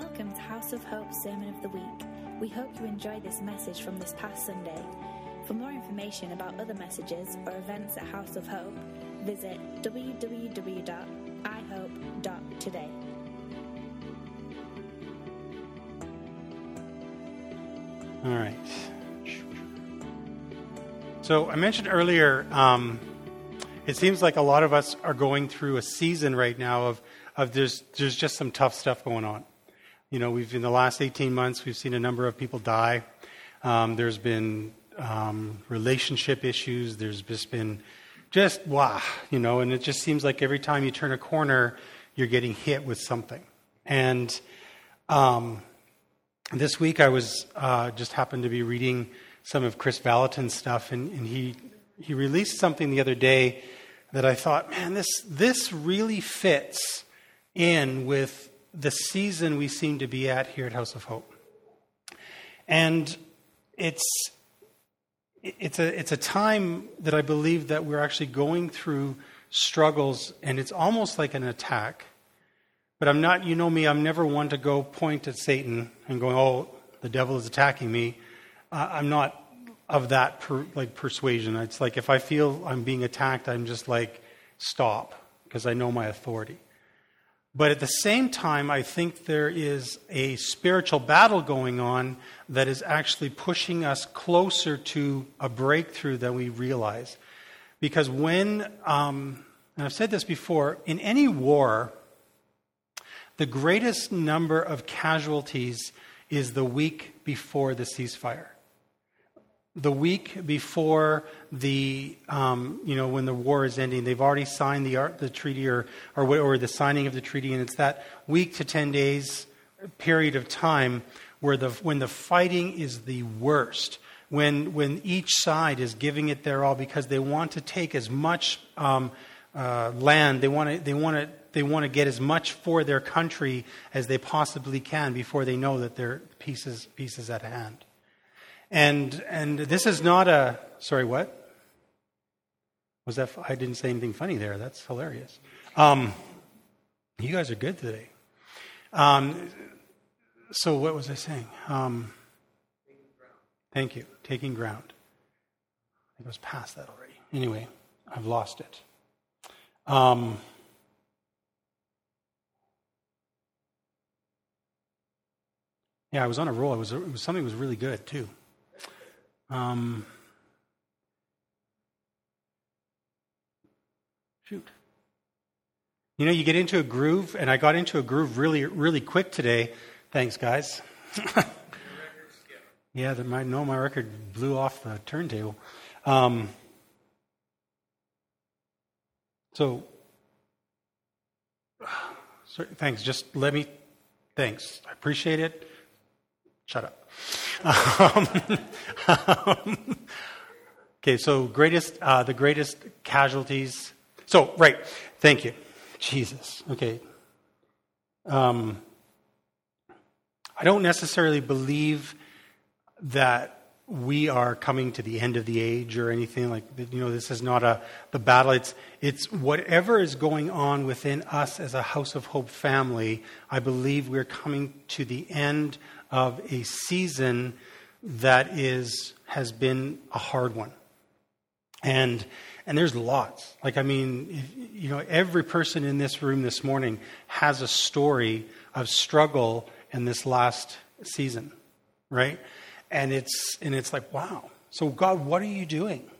Welcome to House of Hope Sermon of the Week. We hope you enjoy this message from this past Sunday. For more information about other messages or events at House of Hope, visit www.ihope.today. All right. So I mentioned earlier, um, it seems like a lot of us are going through a season right now of, of there's, there's just some tough stuff going on. You know, we've in the last 18 months, we've seen a number of people die. Um, there's been um, relationship issues. There's just been just wow, you know, and it just seems like every time you turn a corner, you're getting hit with something. And um, this week, I was uh, just happened to be reading some of Kris Vallotton's stuff, and, and he he released something the other day that I thought, man, this this really fits in with the season we seem to be at here at House of Hope. And it's it's a it's a time that I believe that we're actually going through struggles and it's almost like an attack. But I'm not, you know me, I'm never one to go point at Satan and going, "Oh, the devil is attacking me." Uh, I'm not of that per, like persuasion. It's like if I feel I'm being attacked, I'm just like stop because I know my authority. But at the same time, I think there is a spiritual battle going on that is actually pushing us closer to a breakthrough than we realize. Because when, um, and I've said this before, in any war, the greatest number of casualties is the week before the ceasefire the week before the um, you know when the war is ending they've already signed the the treaty or, or or the signing of the treaty and it's that week to 10 days period of time where the when the fighting is the worst when when each side is giving it their all because they want to take as much um, uh, land they want to they want to they want to get as much for their country as they possibly can before they know that their peace is, peace is at hand and, and this is not a, sorry, what? Was that, I didn't say anything funny there. That's hilarious. Um, you guys are good today. Um, so, what was I saying? Um, thank you. Taking ground. I think I was past that already. Anyway, I've lost it. Um, yeah, I was on a roll. It was, it was something was really good too. Um, shoot. You know, you get into a groove, and I got into a groove really, really quick today. Thanks, guys. yeah, the, my, no, my record blew off the turntable. Um, so, sorry, thanks. Just let me. Thanks. I appreciate it. Shut up. Um, okay, so greatest, uh, the greatest casualties. So, right, thank you. Jesus. Okay. Um, I don't necessarily believe that we are coming to the end of the age or anything like you know this is not a the battle it's it's whatever is going on within us as a house of hope family i believe we're coming to the end of a season that is has been a hard one. And and there's lots. Like I mean, you know, every person in this room this morning has a story of struggle in this last season, right? And it's and it's like, wow. So God, what are you doing?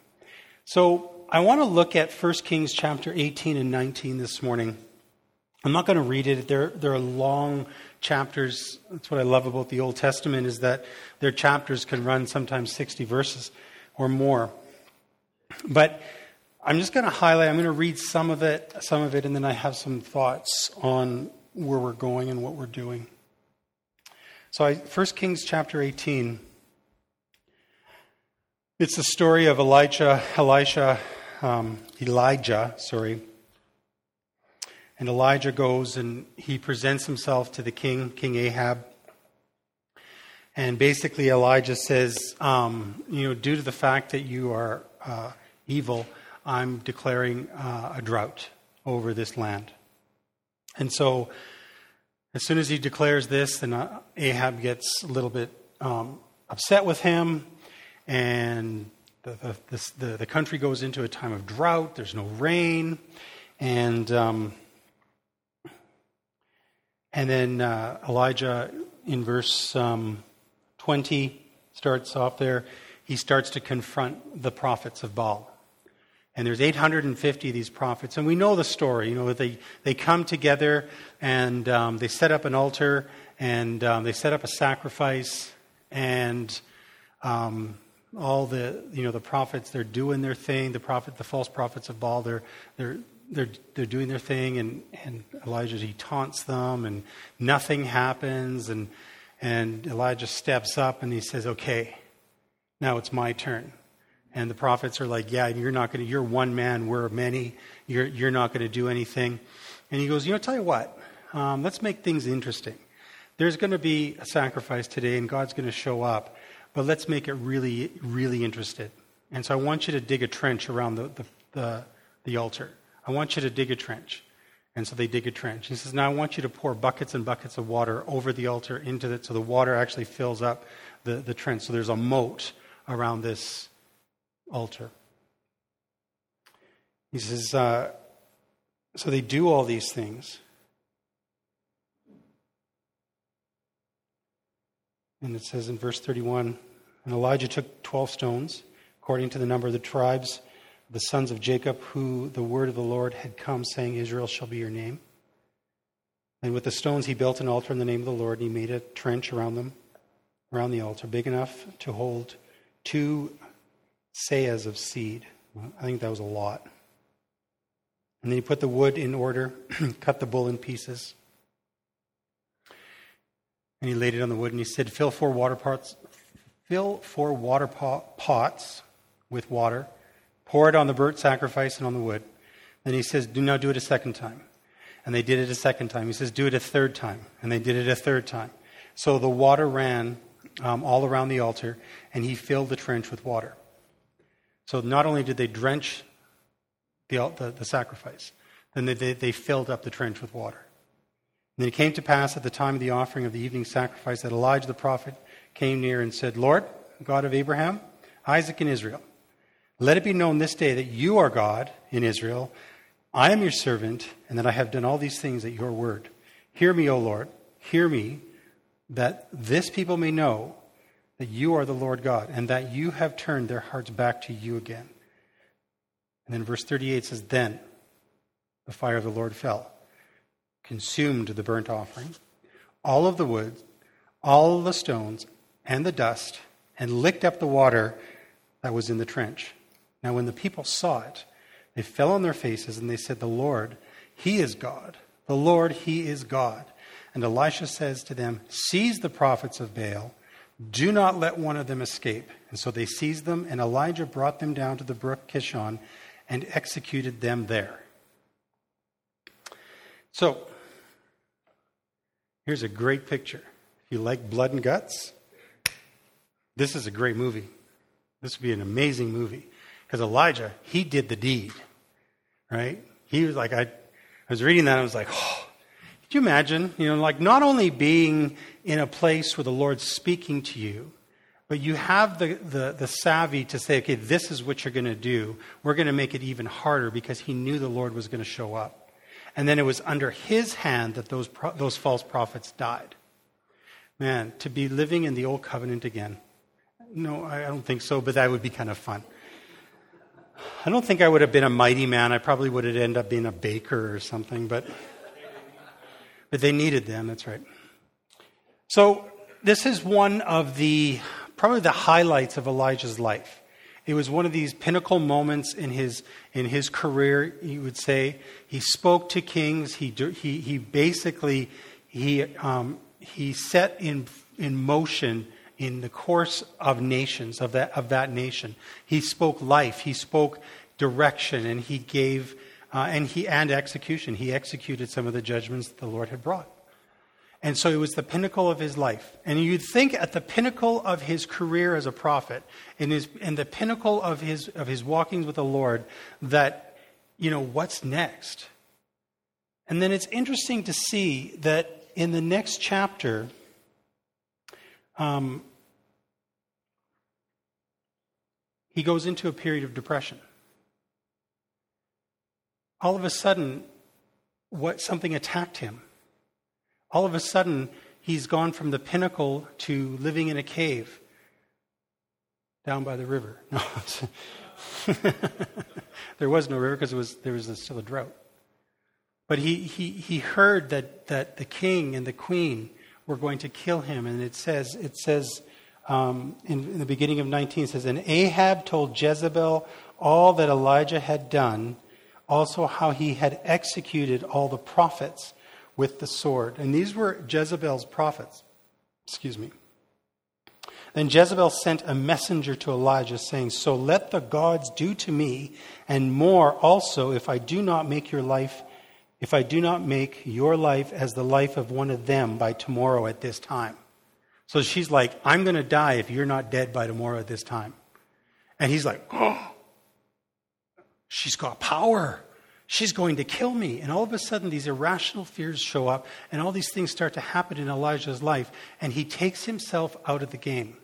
So I want to look at 1 Kings chapter 18 and 19 this morning. I'm not going to read it. They're, they're long chapters. That's what I love about the Old Testament is that their chapters can run sometimes 60 verses or more. But I'm just going to highlight, I'm going to read some of it, some of it, and then I have some thoughts on where we're going and what we're doing. So, I, 1 Kings chapter 18. It's the story of Elijah, Elisha, um, Elijah, sorry, and Elijah goes and he presents himself to the king, King Ahab. And basically, Elijah says, um, you know, due to the fact that you are uh, evil, I'm declaring uh, a drought over this land. And so as soon as he declares this, then uh, Ahab gets a little bit um, upset with him, and the, the, the, the, country goes into a time of drought. There's no rain, and um, and then uh, Elijah in verse um, 20 starts off there. He starts to confront the prophets of Baal. And there's 850 of these prophets. And we know the story. You know, they, they come together and um, they set up an altar and um, they set up a sacrifice. And um, all the, you know, the prophets, they're doing their thing. The prophet, the false prophets of Baal, they're, they're, they're, they're doing their thing. And, and Elijah, he taunts them and nothing happens. And, and Elijah steps up and he says, okay, now it's my turn. And the prophets are like, Yeah, you're not going to, you're one man, we're many. You're, you're not going to do anything. And he goes, You know, tell you what, um, let's make things interesting. There's going to be a sacrifice today, and God's going to show up, but let's make it really, really interested. And so I want you to dig a trench around the, the, the, the altar. I want you to dig a trench. And so they dig a trench. He says, Now I want you to pour buckets and buckets of water over the altar into it so the water actually fills up the, the trench. So there's a moat around this altar. He says, uh, so they do all these things. And it says in verse 31 And Elijah took 12 stones, according to the number of the tribes the sons of Jacob, who the word of the Lord had come, saying, Israel shall be your name. And with the stones he built an altar in the name of the Lord, and he made a trench around them, around the altar, big enough to hold two seahs of seed. I think that was a lot. And then he put the wood in order, cut the bull in pieces. And he laid it on the wood and he said, Fill four water pots, fill four water pots with water, pour it on the burnt sacrifice and on the wood. Then he says, Do not do it a second time. And they did it a second time. He says, Do it a third time. And they did it a third time. So the water ran um, all around the altar, and he filled the trench with water. So not only did they drench the, the, the sacrifice, then they, they, they filled up the trench with water. And then it came to pass at the time of the offering of the evening sacrifice that Elijah the prophet came near and said, Lord, God of Abraham, Isaac, and Israel, let it be known this day that you are God in Israel. I am your servant, and that I have done all these things at your word. Hear me, O Lord, hear me, that this people may know that you are the Lord God and that you have turned their hearts back to you again. And then verse 38 says, Then the fire of the Lord fell, consumed the burnt offering, all of the wood, all the stones, and the dust, and licked up the water that was in the trench. Now, when the people saw it, they fell on their faces and they said, The Lord, He is God. The Lord, He is God. And Elisha says to them, Seize the prophets of Baal do not let one of them escape. And so they seized them, and Elijah brought them down to the brook Kishon and executed them there. So, here's a great picture. If you like blood and guts, this is a great movie. This would be an amazing movie. Because Elijah, he did the deed, right? He was like, I, I was reading that, and I was like, oh, could you imagine, you know, like not only being in a place where the Lord's speaking to you, but you have the, the, the savvy to say, okay, this is what you're going to do. We're going to make it even harder because he knew the Lord was going to show up. And then it was under his hand that those, those false prophets died. Man, to be living in the old covenant again. No, I don't think so, but that would be kind of fun. I don't think I would have been a mighty man. I probably would have ended up being a baker or something, but but they needed them, that's right. So, this is one of the probably the highlights of Elijah's life. It was one of these pinnacle moments in his, in his career, you would say. He spoke to kings. He, he, he basically he, um, he set in, in motion in the course of nations, of that, of that nation. He spoke life. He spoke direction, and he gave uh, and he and execution. He executed some of the judgments that the Lord had brought. And so it was the pinnacle of his life. And you'd think at the pinnacle of his career as a prophet, in, his, in the pinnacle of his, of his walkings with the Lord, that, you know, what's next? And then it's interesting to see that in the next chapter, um, he goes into a period of depression. All of a sudden, what something attacked him. All of a sudden, he's gone from the pinnacle to living in a cave down by the river. No, there was no river because was, there was still a drought. But he, he, he heard that, that the king and the queen were going to kill him. And it says, it says um, in, in the beginning of 19, it says, And Ahab told Jezebel all that Elijah had done, also how he had executed all the prophets with the sword. And these were Jezebel's prophets. Excuse me. Then Jezebel sent a messenger to Elijah, saying, So let the gods do to me, and more also, if I do not make your life, if I do not make your life as the life of one of them by tomorrow at this time. So she's like, I'm going to die if you're not dead by tomorrow at this time. And he's like, Oh, she's got power. She's going to kill me. And all of a sudden, these irrational fears show up, and all these things start to happen in Elijah's life, and he takes himself out of the game.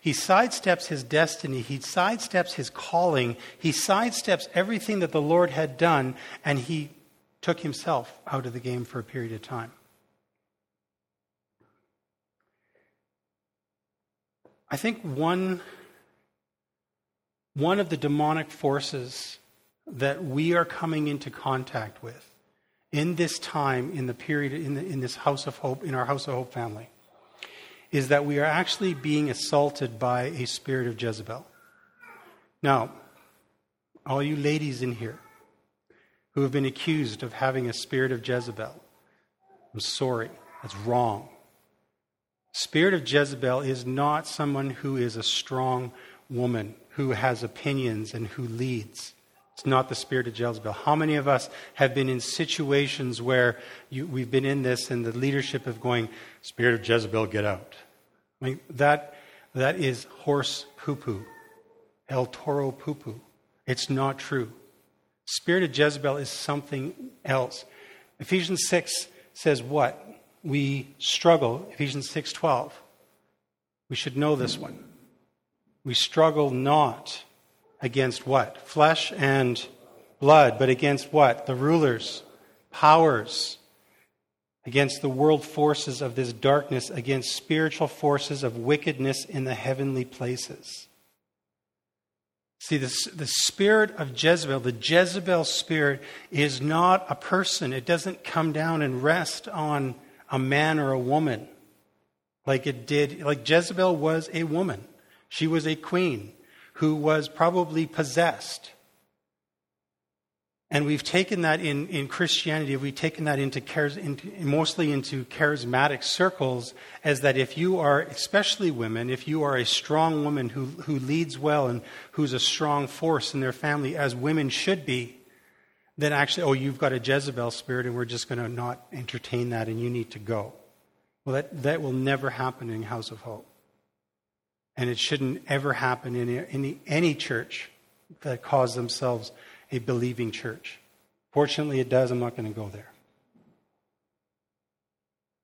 He sidesteps his destiny. He sidesteps his calling. He sidesteps everything that the Lord had done, and he took himself out of the game for a period of time. I think one, one of the demonic forces that we are coming into contact with in this time, in the period, in, the, in this house of hope, in our house of hope family, is that we are actually being assaulted by a spirit of Jezebel. Now, all you ladies in here who have been accused of having a spirit of Jezebel, I'm sorry, that's wrong. Spirit of Jezebel is not someone who is a strong woman who has opinions and who leads. It's not the spirit of Jezebel. How many of us have been in situations where you, we've been in this and the leadership of going, Spirit of Jezebel, get out? I mean, that, that is horse poo poo, El Toro poo poo. It's not true. Spirit of Jezebel is something else. Ephesians 6 says what? We struggle, Ephesians 6:12. We should know this one. We struggle not against what? Flesh and blood, but against what? The rulers, powers, against the world forces of this darkness, against spiritual forces of wickedness in the heavenly places. See, the, the spirit of Jezebel, the Jezebel spirit, is not a person. It doesn't come down and rest on a man or a woman like it did. Like Jezebel was a woman, she was a queen who was probably possessed. And we've taken that in, in Christianity, we've taken that into, into, mostly into charismatic circles as that if you are, especially women, if you are a strong woman who, who leads well and who's a strong force in their family, as women should be, then actually, oh, you've got a Jezebel spirit and we're just going to not entertain that and you need to go. Well, that, that will never happen in House of Hope. And it shouldn't ever happen in any, any church that calls themselves a believing church. Fortunately, it does. I'm not going to go there.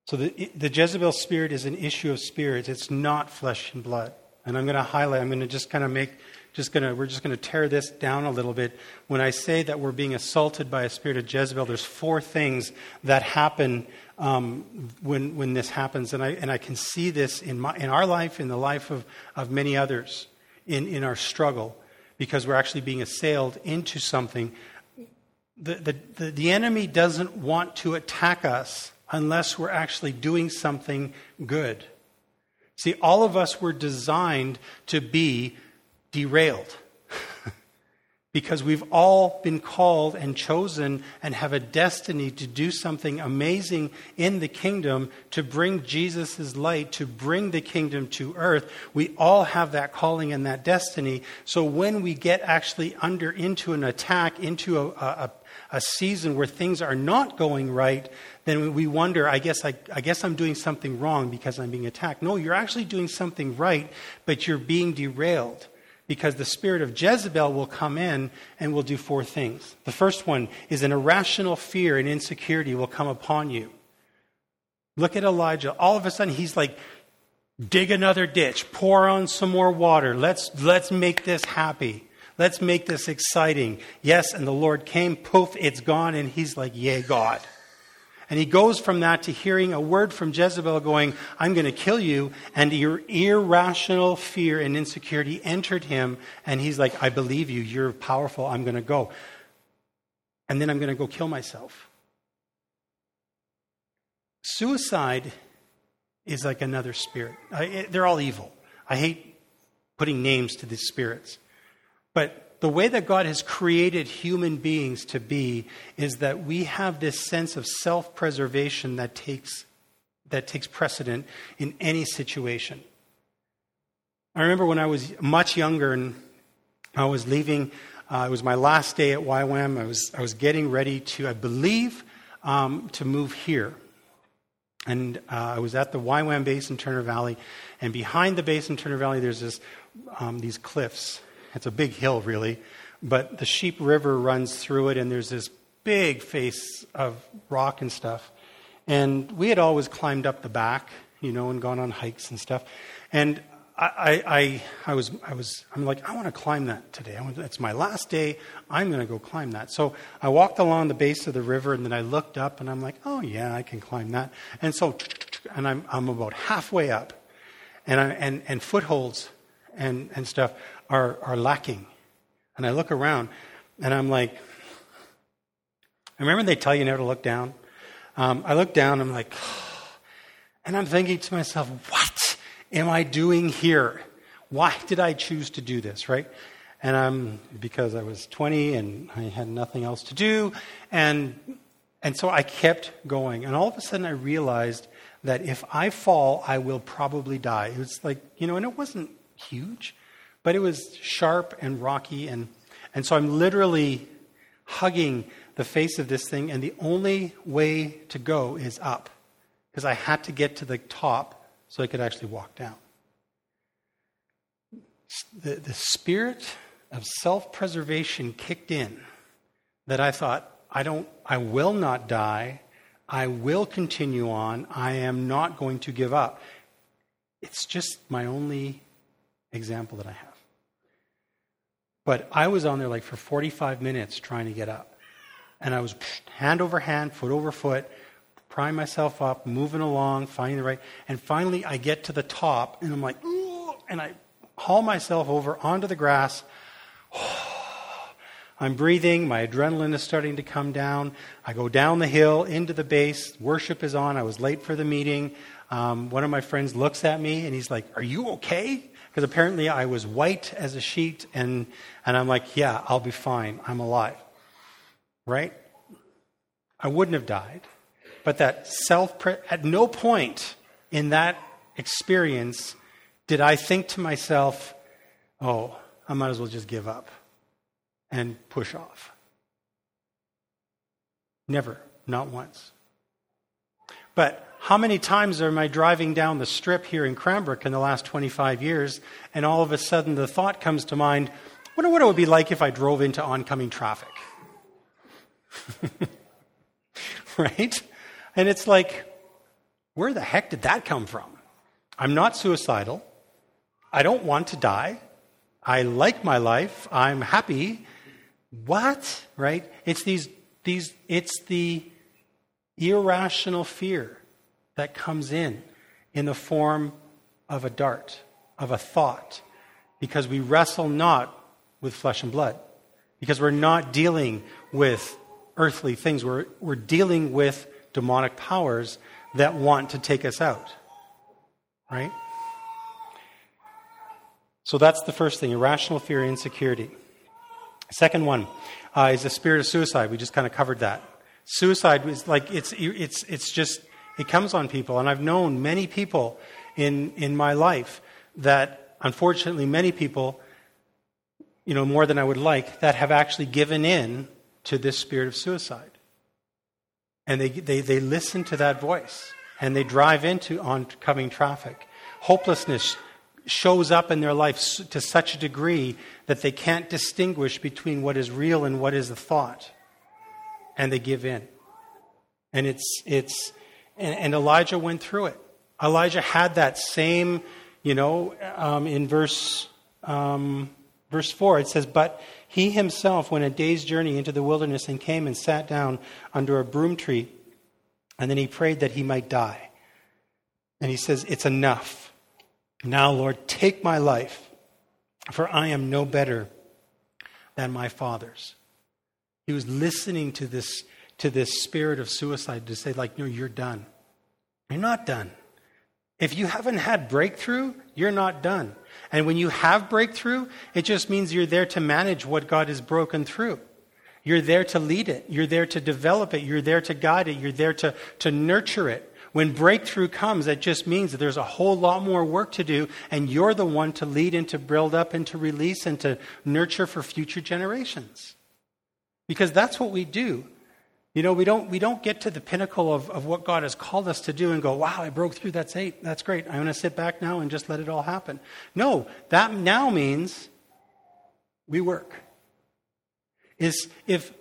So the, the Jezebel spirit is an issue of spirits. It's not flesh and blood. And I'm going to highlight, I'm going to just kind of make, just going to, we're just going to tear this down a little bit. When I say that we're being assaulted by a spirit of Jezebel, there's four things that happen um, when, when this happens. And I, and I can see this in, my, in our life, in the life of, of many others, in, in our struggle, because we're actually being assailed into something. The, the, the, the enemy doesn't want to attack us unless we're actually doing something good. See, all of us were designed to be derailed because we've all been called and chosen and have a destiny to do something amazing in the kingdom, to bring Jesus' light, to bring the kingdom to earth. We all have that calling and that destiny. So when we get actually under into an attack, into a, a, a season where things are not going right, then we wonder, I guess, I, I guess I'm doing something wrong because I'm being attacked. No, you're actually doing something right, but you're being derailed because the spirit of Jezebel will come in and will do four things. The first one is an irrational fear and insecurity will come upon you. Look at Elijah. All of a sudden, he's like, dig another ditch, pour on some more water. Let's, let's make this happy. Let's make this exciting. Yes, and the Lord came, poof, it's gone, and he's like, Yay, God. And he goes from that to hearing a word from Jezebel going, I'm going to kill you. And your irrational fear and insecurity entered him. And he's like, I believe you. You're powerful. I'm going to go. And then I'm going to go kill myself. Suicide is like another spirit. I, they're all evil. I hate putting names to these spirits. But the way that God has created human beings to be is that we have this sense of self preservation that takes, that takes precedent in any situation. I remember when I was much younger and I was leaving, uh, it was my last day at YWAM. I was, I was getting ready to, I believe, um, to move here. And uh, I was at the YWAM base in Turner Valley, and behind the base in Turner Valley, there's this, um, these cliffs. It's a big hill, really, but the Sheep River runs through it, and there's this big face of rock and stuff. And we had always climbed up the back, you know, and gone on hikes and stuff. And I, I, I, was, I was, I'm like, I want to climb that today. Want, it's my last day. I'm going to go climb that. So I walked along the base of the river and then I looked up and I'm like, oh yeah, I can climb that. And so, and I'm, I'm about halfway up and, I, and, and footholds and, and stuff are, are lacking. And I look around and I'm like, I remember they tell you never to look down. Um, I look down, and I'm like, and I'm thinking to myself, what? am I doing here? Why did I choose to do this, right? And I'm because I was 20 and I had nothing else to do, and and so I kept going. And all of a sudden, I realized that if I fall, I will probably die. It was like you know, and it wasn't huge, but it was sharp and rocky, and and so I'm literally hugging the face of this thing, and the only way to go is up because I had to get to the top so I could actually walk down. The, the spirit of self preservation kicked in that I thought, I, don't, I will not die. I will continue on. I am not going to give up. It's just my only example that I have. But I was on there like for 45 minutes trying to get up. And I was hand over hand, foot over foot, prying myself up, moving along, finding the right. And finally, I get to the top, and I'm like, Ooh, and I haul myself over onto the grass. I'm breathing. My adrenaline is starting to come down. I go down the hill into the base. Worship is on. I was late for the meeting. Um, one of my friends looks at me and he's like, Are you okay? Because apparently I was white as a sheet, and, and I'm like, Yeah, I'll be fine. I'm alive. Right? I wouldn't have died. But that self, at no point in that experience did I think to myself, oh, I might as well just give up and push off. Never, not once. But how many times am I driving down the strip here in Cranbrook in the last 25 years, and all of a sudden the thought comes to mind, wonder what it would be like if I drove into oncoming traffic? right? And it's like, where the heck did that come from? I'm not suicidal. I don't want to die. I like my life. I'm happy. What? Right? It's these, these, it's the irrational fear that comes in in the form of a dart, of a thought, because we wrestle not with flesh and blood, because we're not dealing with earthly things. We're, we're dealing with demonic powers that want to take us out. Right? So that's the first thing irrational fear, and insecurity. Second one uh, is the spirit of suicide. We just kind of covered that. Suicide is like, it's, it's, it's just, it comes on people. And I've known many people in, in my life that, unfortunately, many people, you know, more than I would like, that have actually given in to this spirit of suicide and they, they, they listen to that voice and they drive into oncoming traffic. Hopelessness shows up in their life to such a degree that they can't distinguish between what is real and what is a thought. And they give in. And it's, it's, And, and Elijah went through it. Elijah had that same, you know, um, in verse, um, verse 4, it says, But he himself went a day's journey into the wilderness and came and sat down under a broom tree. And then he prayed that he might die. And he says, It's enough. Now, Lord, take my life, for I am no better than my fathers. He was listening to this, to this spirit of suicide to say, like, no, you're done. You're not done. If you haven't had breakthrough, you're not done. And when you have breakthrough, it just means you're there to manage what God has broken through. You're there to lead it. You're there to develop it. You're there to guide it. You're there to, to nurture it. When breakthrough comes, that just means that there's a whole lot more work to do, and you're the one to lead and to build up and to release and to nurture for future generations. Because that's what we do. You know, we don't, we don't get to the pinnacle of, of what God has called us to do and go, wow, I broke through, that's eight, that's great. I'm going to sit back now and just let it all happen. No, that now means we work. Is if,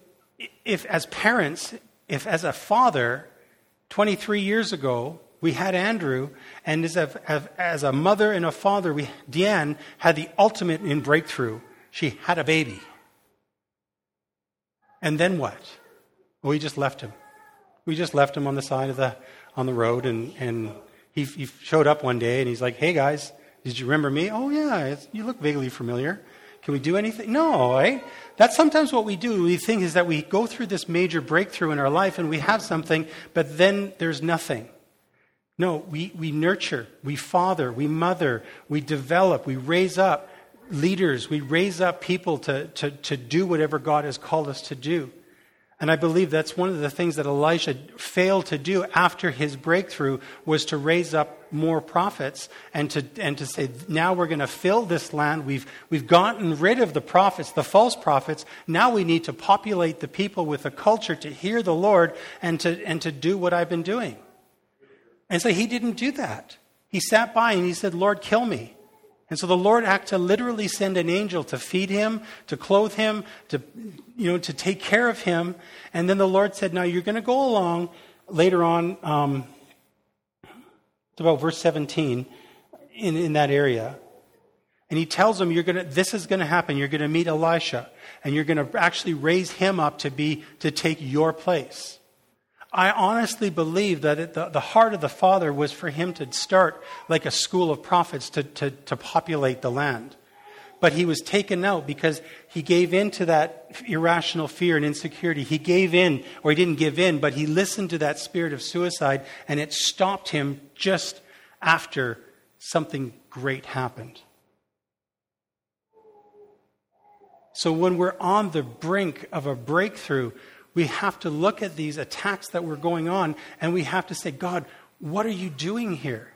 if as parents, if as a father, 23 years ago, we had Andrew, and as a, as a mother and a father, we, Deanne had the ultimate in breakthrough. She had a baby. And then what? We just left him. We just left him on the side of the, on the road, and, and he, he showed up one day, and he's like, hey guys, did you remember me? Oh yeah, you look vaguely familiar. Can we do anything? No, right? That's sometimes what we do. We think is that we go through this major breakthrough in our life and we have something, but then there's nothing. No, we, we nurture, we father, we mother, we develop, we raise up leaders, we raise up people to, to, to do whatever God has called us to do. And I believe that's one of the things that Elisha failed to do after his breakthrough was to raise up more prophets and to, and to say, now we're going to fill this land. We've, we've gotten rid of the prophets, the false prophets. Now we need to populate the people with a culture to hear the Lord and to, and to do what I've been doing. And so he didn't do that. He sat by and he said, Lord, kill me. And so the Lord had to literally send an angel to feed him, to clothe him, to, you know, to take care of him. And then the Lord said, Now you're going to go along later on, um, it's about verse 17 in, in that area. And he tells him, you're gonna, this is going to happen. You're going to meet Elisha, and you're going to actually raise him up to be, to take your place. I honestly believe that it, the, the heart of the Father was for him to start like a school of prophets to, to, to populate the land. But he was taken out because he gave in to that irrational fear and insecurity. He gave in, or he didn't give in, but he listened to that spirit of suicide, and it stopped him just after something great happened. So when we're on the brink of a breakthrough, we have to look at these attacks that were going on and we have to say, God, what are you doing here?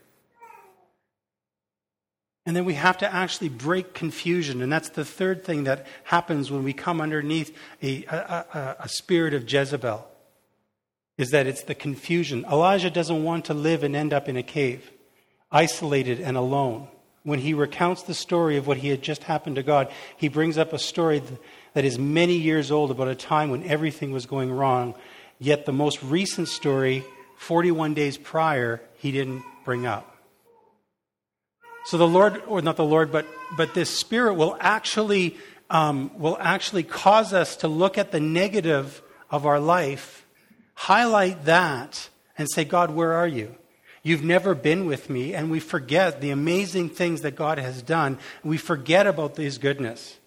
And then we have to actually break confusion. And that's the third thing that happens when we come underneath a, a, a, a, spirit of Jezebel, is that it's the confusion. Elijah doesn't want to live and end up in a cave, isolated and alone. When he recounts the story of what he had just happened to God, he brings up a story that is many years old about a time when everything was going wrong, yet the most recent story, 41 days prior, he didn't bring up. So the Lord, or not the Lord, but, but this Spirit will actually, um, will actually cause us to look at the negative of our life, highlight that, and say, God, where are you? You've never been with me, and we forget the amazing things that God has done. We forget about His goodness.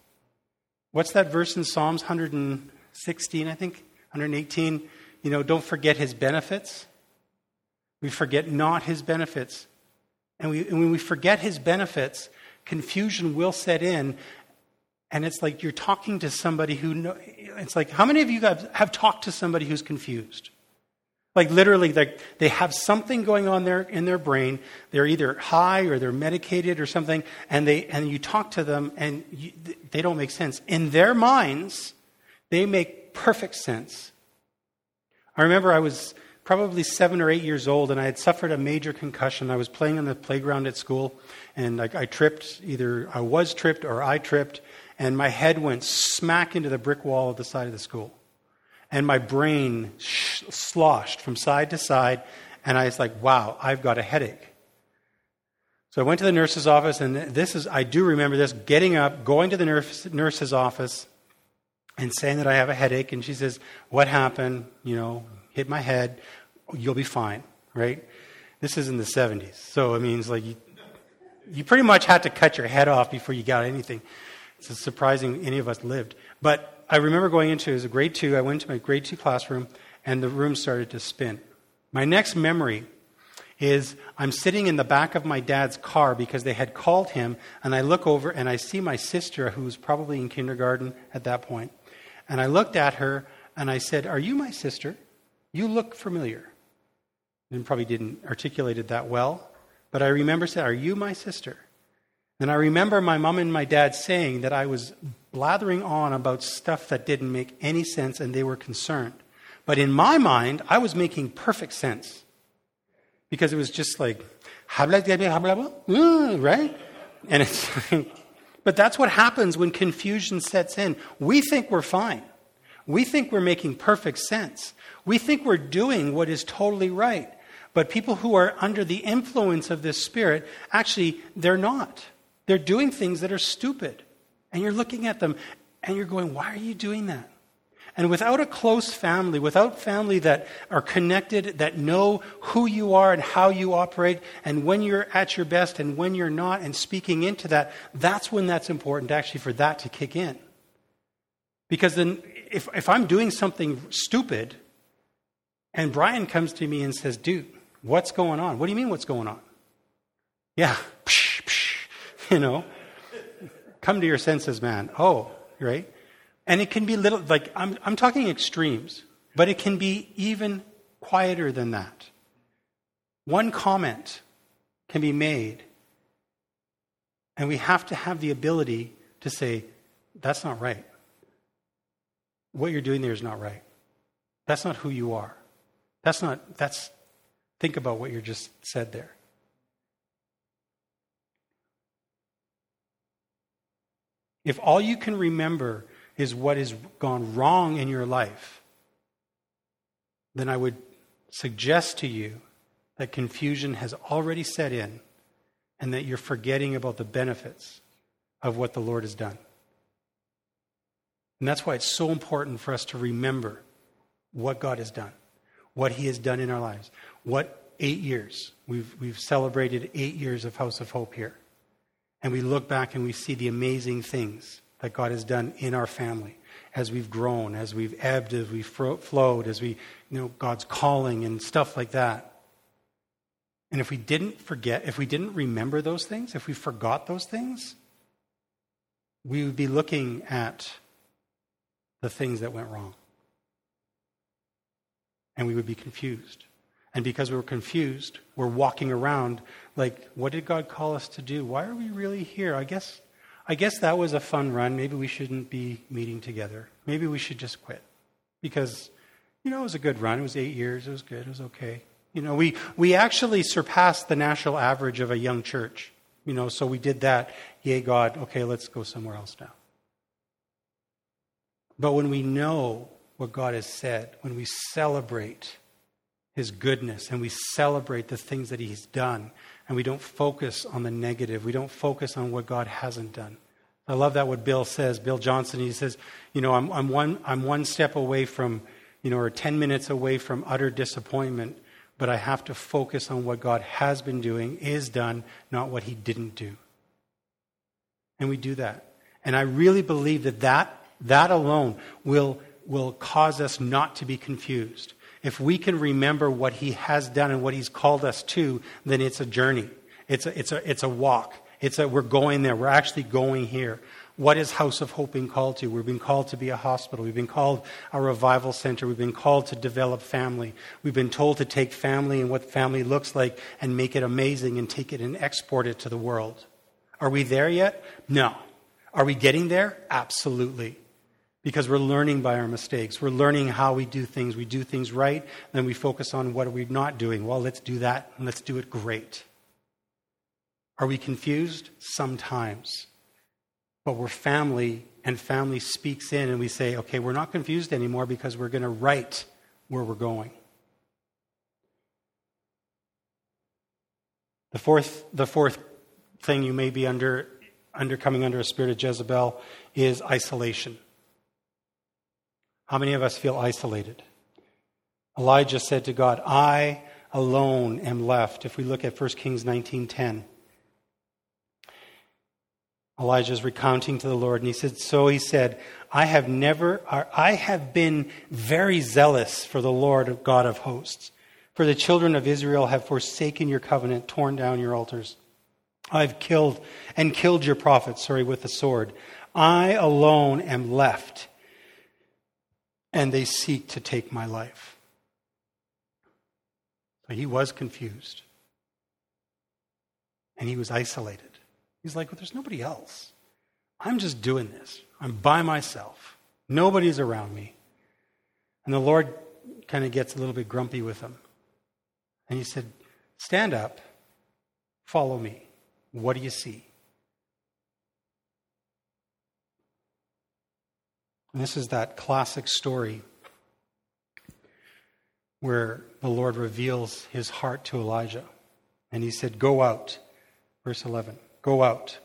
What's that verse in Psalms 116, I think? 118? You know, don't forget his benefits. We forget not his benefits. And, we, and when we forget his benefits, confusion will set in. And it's like you're talking to somebody who, know, it's like, how many of you have, have talked to somebody who's confused? Like literally, like they have something going on there in their brain. They're either high or they're medicated or something, and they and you talk to them and you, they don't make sense in their minds. They make perfect sense. I remember I was probably seven or eight years old, and I had suffered a major concussion. I was playing on the playground at school, and I, I tripped. Either I was tripped or I tripped, and my head went smack into the brick wall of the side of the school and my brain sloshed from side to side, And I was like, wow, I've got a headache. So I went to the nurse's office, and this is, I do remember this, getting up, going to the nurse, nurse's office, and saying that I have a headache. And she says, What happened? You know, hit my head. You'll be fine, right? This is in the 70s. So it means like you, you pretty much had to cut your head off before you got anything. It's surprising any of us lived. But I remember going into was a grade two. I went to my grade two classroom, and the room started to spin. My next memory is I'm sitting in the back of my dad's car because they had called him, and I look over and I see my sister, who's probably in kindergarten at that point. and I looked at her and I said, Are you my sister? You look familiar. And probably didn't articulate it that well, but I remember saying, Are you my sister? And I remember my mom and my dad saying that I was blathering on about stuff that didn't make any sense and they were concerned. But in my mind, I was making perfect sense because it was just like, mm, right? And it's but that's what happens when confusion sets in. We think we're fine. We think we're making perfect sense. We think we're doing what is totally right. But people who are under the influence of this spirit, actually, they're not. They're doing things that are stupid. And you're looking at them and you're going, why are you doing that? And without a close family, without family that are connected, that know who you are and how you operate, and when you're at your best and when you're not, and speaking into that, that's when that's important actually for that to kick in. Because then, if, if I'm doing something stupid, and Brian comes to me and says, dude, what's going on? What do you mean, what's going on? Yeah, psh, psh, you know, come to your senses, man. Oh, right? And it can be little, like, I'm, I'm talking extremes, but it can be even quieter than that. One comment can be made, and we have to have the ability to say, that's not right. What you're doing there is not right. That's not who you are. That's not, that's, think about what you just said there. If all you can remember is what has gone wrong in your life, then I would suggest to you that confusion has already set in and that you're forgetting about the benefits of what the Lord has done. And that's why it's so important for us to remember what God has done, what He has done in our lives. What eight years? We've, we've celebrated eight years of House of Hope here. And we look back and we see the amazing things that God has done in our family as we've grown, as we've ebbed, as we've flowed, as we, you know, God's calling and stuff like that. And if we didn't forget, if we didn't remember those things, if we forgot those things, we would be looking at the things that went wrong. And we would be confused. And because we were confused, we're walking around like, what did God call us to do? Why are we really here? I guess I guess that was a fun run. Maybe we shouldn't be meeting together. Maybe we should just quit. Because, you know, it was a good run. It was eight years. It was good. It was okay. You know, we, we actually surpassed the national average of a young church. You know, so we did that. Yay, God. Okay, let's go somewhere else now. But when we know what God has said, when we celebrate His goodness and we celebrate the things that He's done, and we don't focus on the negative. We don't focus on what God hasn't done. I love that what Bill says. Bill Johnson, he says, you know, I'm, I'm, one, I'm one step away from, you know, or 10 minutes away from utter disappointment, but I have to focus on what God has been doing, is done, not what he didn't do. And we do that. And I really believe that that, that alone will, will cause us not to be confused. If we can remember what He has done and what He's called us to, then it's a journey. It's a, it's a, it's a walk. It's that we're going there. We're actually going here. What is House of Hope being called to? We've been called to be a hospital. We've been called a revival center. We've been called to develop family. We've been told to take family and what family looks like and make it amazing and take it and export it to the world. Are we there yet? No. Are we getting there? Absolutely because we're learning by our mistakes. We're learning how we do things. We do things right, then we focus on what are we not doing. Well, let's do that and let's do it great. Are we confused? Sometimes. But we're family, and family speaks in, and we say, okay, we're not confused anymore because we're going to write where we're going. The fourth, the fourth thing you may be under, under coming under a spirit of Jezebel is isolation. How many of us feel isolated? Elijah said to God, I alone am left. If we look at 1 Kings 19:10. Elijah is recounting to the Lord, and he said, So he said, I have never, I have been very zealous for the Lord God of hosts. For the children of Israel have forsaken your covenant, torn down your altars. I've killed and killed your prophets, sorry, with the sword. I alone am left, and they seek to take my life. So he was confused. And he was isolated. He's like, well, there's nobody else. I'm just doing this. I'm by myself. Nobody's around me. And the Lord kind of gets a little bit grumpy with him. And he said, Stand up, follow me. What do you see? And this is that classic story where the Lord reveals his heart to Elijah. And he said, Go out. Verse 11 Go out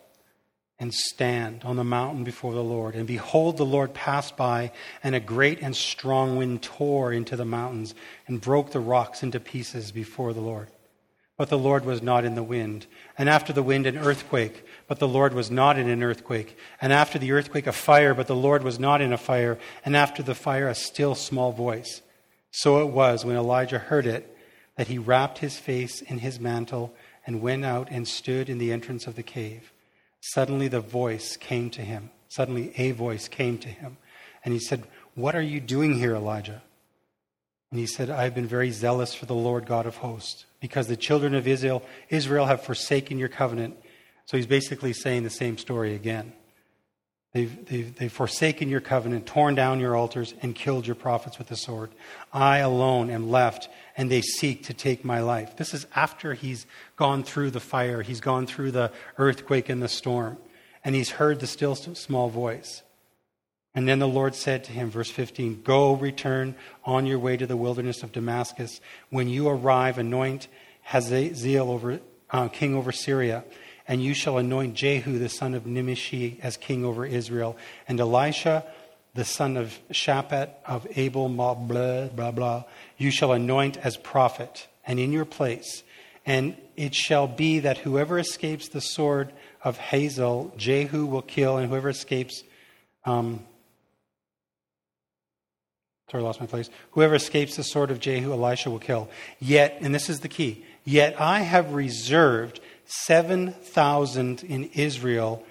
and stand on the mountain before the Lord. And behold, the Lord passed by, and a great and strong wind tore into the mountains and broke the rocks into pieces before the Lord. But the Lord was not in the wind. And after the wind, an earthquake. But the Lord was not in an earthquake. And after the earthquake, a fire. But the Lord was not in a fire. And after the fire, a still small voice. So it was when Elijah heard it that he wrapped his face in his mantle and went out and stood in the entrance of the cave. Suddenly the voice came to him. Suddenly a voice came to him. And he said, What are you doing here, Elijah? And he said, I have been very zealous for the Lord God of hosts, because the children of Israel, Israel have forsaken your covenant. So he's basically saying the same story again. They've, they've, they've forsaken your covenant, torn down your altars, and killed your prophets with the sword. I alone am left, and they seek to take my life. This is after he's gone through the fire, he's gone through the earthquake and the storm, and he's heard the still small voice. And then the Lord said to him, verse 15, Go, return on your way to the wilderness of Damascus. When you arrive, anoint Hazael over, uh, king over Syria and you shall anoint Jehu the son of Nimshi as king over Israel, and Elisha the son of Shaphat of Abel, blah, blah, blah, you shall anoint as prophet, and in your place. And it shall be that whoever escapes the sword of Hazael, Jehu will kill, and whoever escapes, um, sorry, I lost my place. Whoever escapes the sword of Jehu, Elisha will kill. Yet, and this is the key, yet I have reserved 7,000 in Israel,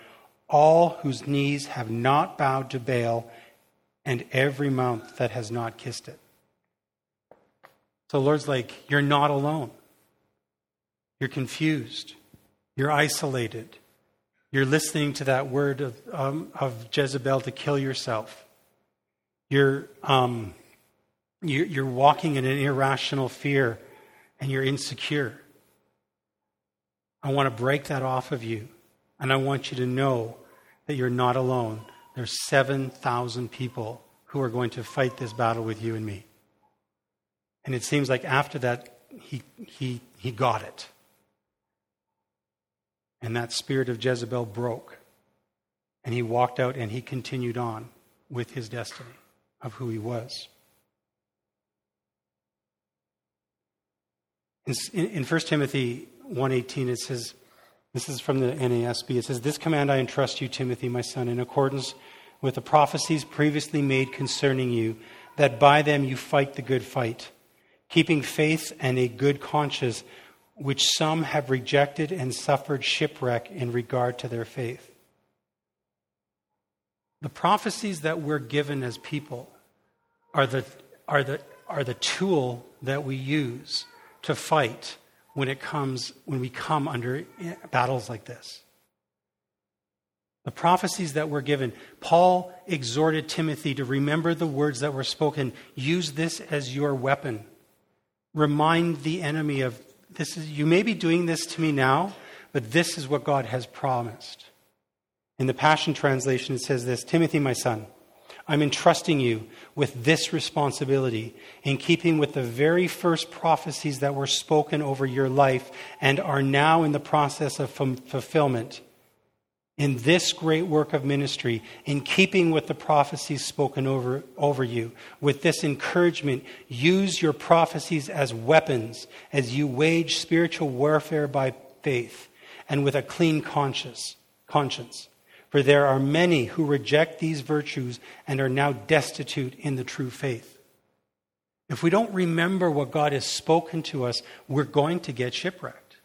all whose knees have not bowed to Baal, and every mouth that has not kissed it. So Lord's like, You're not alone. You're confused. You're isolated. You're listening to that word of, um, of Jezebel to kill yourself. You're, um, you're, you're walking in an irrational fear and you're insecure. I want to break that off of you. And I want you to know that you're not alone. There's 7,000 people who are going to fight this battle with you and me. And it seems like after that, he, he, he got it. And that spirit of Jezebel broke. And he walked out and he continued on with his destiny of who he was. In, in 1 Timothy 118, it says, this is from the NASB. It says, This command I entrust you, Timothy, my son, in accordance with the prophecies previously made concerning you, that by them you fight the good fight, keeping faith and a good conscience, which some have rejected and suffered shipwreck in regard to their faith. The prophecies that we're given as people are the, are the, are the tool that we use to fight when it comes when we come under battles like this. The prophecies that were given, Paul exhorted Timothy to remember the words that were spoken. Use this as your weapon. Remind the enemy of this is you may be doing this to me now, but this is what God has promised. In the Passion Translation, it says this Timothy, my son, I'm entrusting you with this responsibility in keeping with the very first prophecies that were spoken over your life and are now in the process of fulfillment. In this great work of ministry, in keeping with the prophecies spoken over, over you, with this encouragement, use your prophecies as weapons as you wage spiritual warfare by faith and with a clean conscience. conscience. For there are many who reject these virtues and are now destitute in the true faith. If we don't remember what God has spoken to us, we're going to get shipwrecked.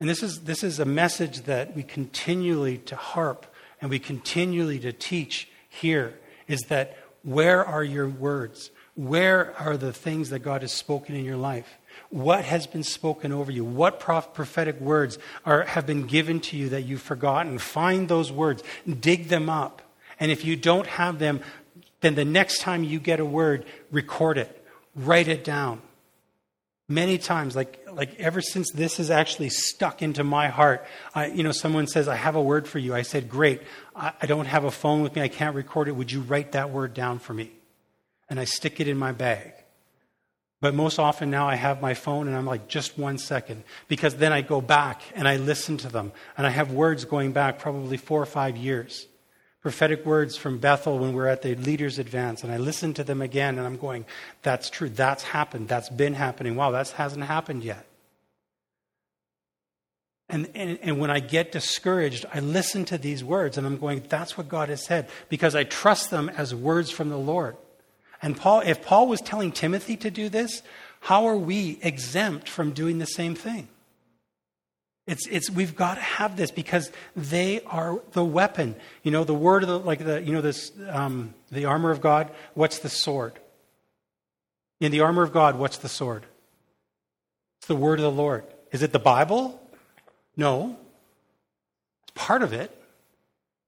And this is, this is a message that we continually to harp and we continually to teach here is that where are your words? Where are the things that God has spoken in your life? What has been spoken over you? What prophetic words are, have been given to you that you've forgotten? Find those words, dig them up. And if you don't have them, then the next time you get a word, record it, write it down. Many times, like, like ever since this has actually stuck into my heart, I, you know, someone says, I have a word for you. I said, Great. I, I don't have a phone with me. I can't record it. Would you write that word down for me? And I stick it in my bag. But most often now I have my phone and I'm like, just one second. Because then I go back and I listen to them. And I have words going back probably four or five years. Prophetic words from Bethel when we're at the leaders' advance. And I listen to them again and I'm going, that's true. That's happened. That's been happening. Wow, that hasn't happened yet. And, and, and, when I get discouraged, I listen to these words and I'm going, that's what God has said, because I trust them as words from the Lord. And Paul, if Paul was telling Timothy to do this, how are we exempt from doing the same thing? It's, it's, we've got to have this because they are the weapon. You know, the word of the, like the, you know, this, um, the armor of God, what's the sword? In the armor of God, what's the sword? It's the word of the Lord. Is it the Bible? No. It's part of it,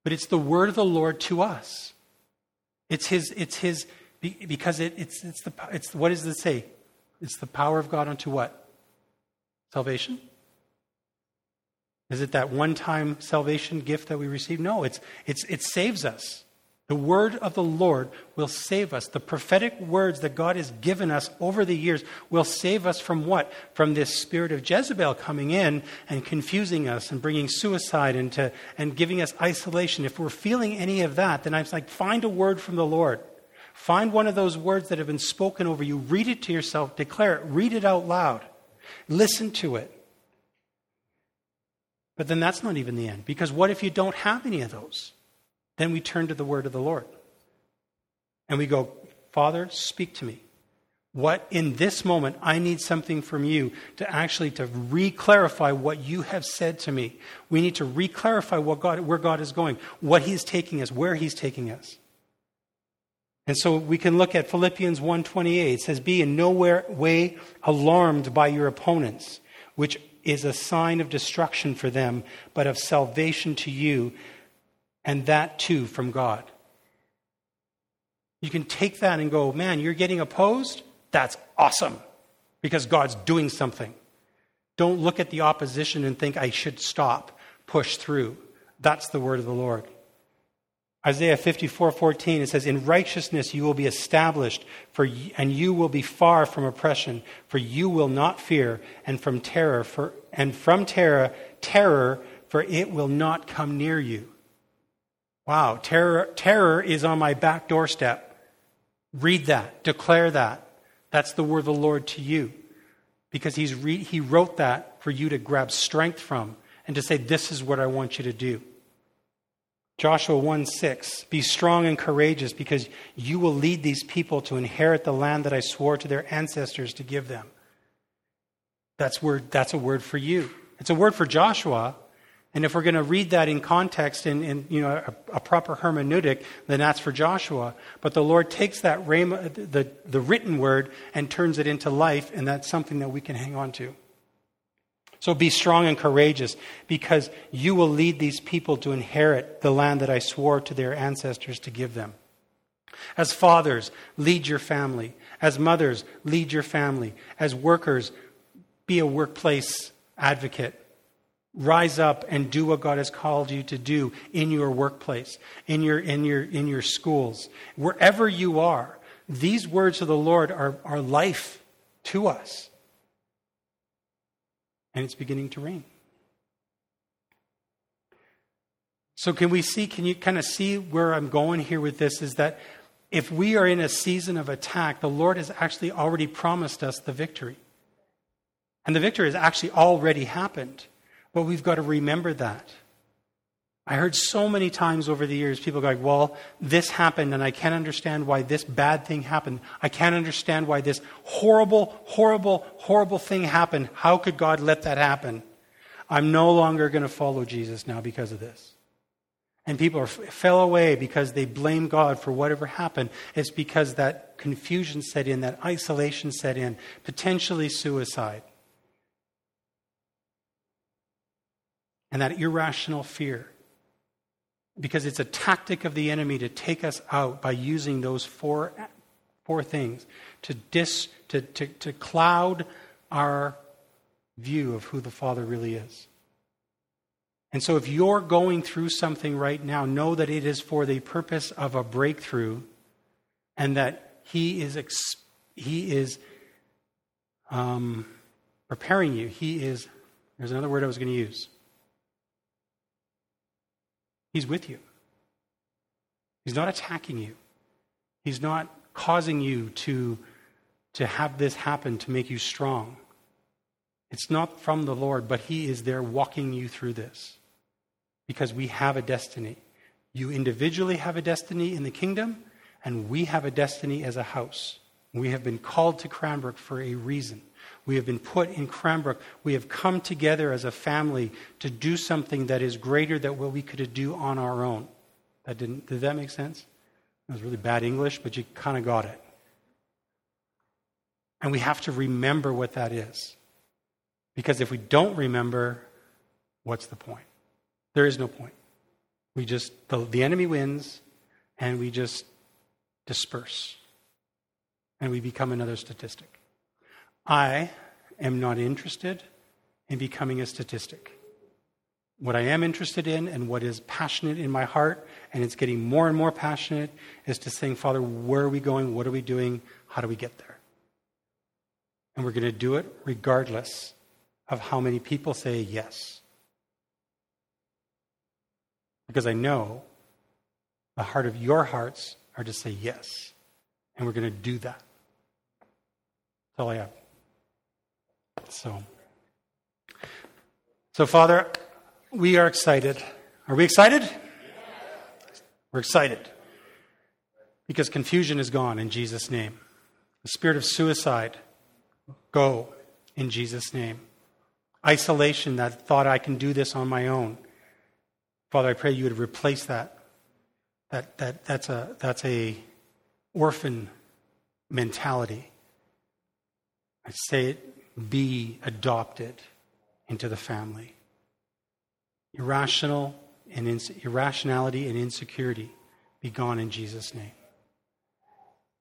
but it's the word of the Lord to us. It's his, it's his, because it, it's, it's, the, it's, what does it say? It's the power of God unto what? Salvation? Is it that one time salvation gift that we receive? No, it's, it's, it saves us. The word of the Lord will save us. The prophetic words that God has given us over the years will save us from what? From this spirit of Jezebel coming in and confusing us and bringing suicide into, and giving us isolation. If we're feeling any of that, then I'm like, find a word from the Lord. Find one of those words that have been spoken over you, read it to yourself, declare it, read it out loud, listen to it. But then that's not even the end, because what if you don't have any of those? Then we turn to the word of the Lord. And we go, Father, speak to me. What in this moment I need something from you to actually to re-clarify what you have said to me. We need to re-clarify what God, where God is going, what He's taking us, where He's taking us. And so we can look at Philippians 1:28. It says, "Be in no way alarmed by your opponents, which is a sign of destruction for them, but of salvation to you, and that too from God." You can take that and go, "Man, you're getting opposed? That's awesome." Because God's doing something. Don't look at the opposition and think I should stop, push through. That's the word of the Lord. Isaiah 54:14 it says in righteousness you will be established for and you will be far from oppression for you will not fear and from terror for and from terror terror for it will not come near you. Wow, terror terror is on my back doorstep. Read that, declare that. That's the word of the Lord to you. Because he's re- he wrote that for you to grab strength from and to say this is what I want you to do. Joshua 1 6, be strong and courageous because you will lead these people to inherit the land that I swore to their ancestors to give them. That's, word, that's a word for you. It's a word for Joshua. And if we're going to read that in context in, in you know, a, a, proper hermeneutic, then that's for Joshua. But the Lord takes that rhema, the, the written word and turns it into life, and that's something that we can hang on to. So be strong and courageous because you will lead these people to inherit the land that I swore to their ancestors to give them. As fathers, lead your family. As mothers, lead your family. As workers, be a workplace advocate. rise up and do what God has called you to do in your workplace, in your, in your, in your schools, wherever you are. These words of the Lord are, are life to us. And it's beginning to rain. So, can we see, can you kind of see where I'm going here with this? Is that if we are in a season of attack, the Lord has actually already promised us the victory. And the victory has actually already happened. But we've got to remember that. I heard so many times over the years people go, Well, this happened, and I can't understand why this bad thing happened. I can't understand why this horrible, horrible, horrible thing happened. How could God let that happen? I'm no longer going to follow Jesus now because of this. And people are, fell away because they blame God for whatever happened. It's because that confusion set in, that isolation set in, potentially suicide. And that irrational fear because it's a tactic of the enemy to take us out by using those four, four things to, dis, to, to, to cloud our view of who the Father really is. And so, if you're going through something right now, know that it is for the purpose of a breakthrough and that He is, he is um, preparing you. He is, there's another word I was going to use. He's with you. He's not attacking you. He's not causing you to, to have this happen to make you strong. It's not from the Lord, but He is there walking you through this because we have a destiny. You individually have a destiny in the kingdom, and we have a destiny as a house. We have been called to Cranbrook for a reason. We have been put in Cranbrook. We have come together as a family to do something that is greater than what we could do on our own. That didn't, did that make sense? It was really bad English, but you kind of got it. And we have to remember what that is. Because if we don't remember, what's the point? There is no point. We just, the, the enemy wins, and we just disperse. And we become another statistic. I am not interested in becoming a statistic. What I am interested in and what is passionate in my heart, and it's getting more and more passionate, is to saying, Father, where are we going? What are we doing? How do we get there? And we're going to do it regardless of how many people say yes. Because I know the heart of your hearts are to say yes. And we're going to do that. All I have. So, so Father, we are excited. Are we excited? We're excited because confusion is gone in Jesus' name. The spirit of suicide, go in Jesus' name. Isolation, that thought I can do this on my own. Father, I pray you would replace that. That, that that's a that's a orphan mentality. I say it be adopted into the family. Irrational and ins- irrationality and insecurity be gone in Jesus' name.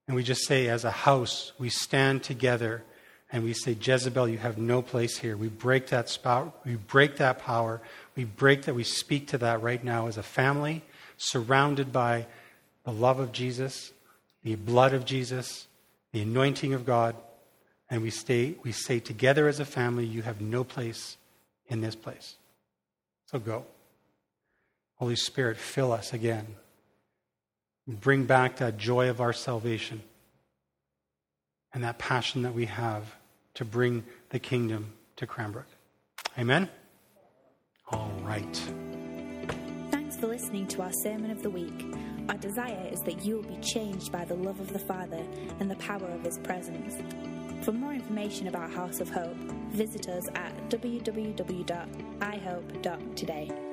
And we just say, as a house, we stand together and we say, Jezebel, you have no place here. We break that spout, we break that power, we break that, we speak to that right now as a family, surrounded by the love of Jesus, the blood of Jesus, the anointing of God and we stay we say together as a family you have no place in this place. So go. Holy spirit fill us again. Bring back that joy of our salvation and that passion that we have to bring the kingdom to cranbrook. Amen? All right. Thanks for listening to our sermon of the week. Our desire is that you will be changed by the love of the father and the power of his presence for more information about House of Hope, visit us at www.ihope.today.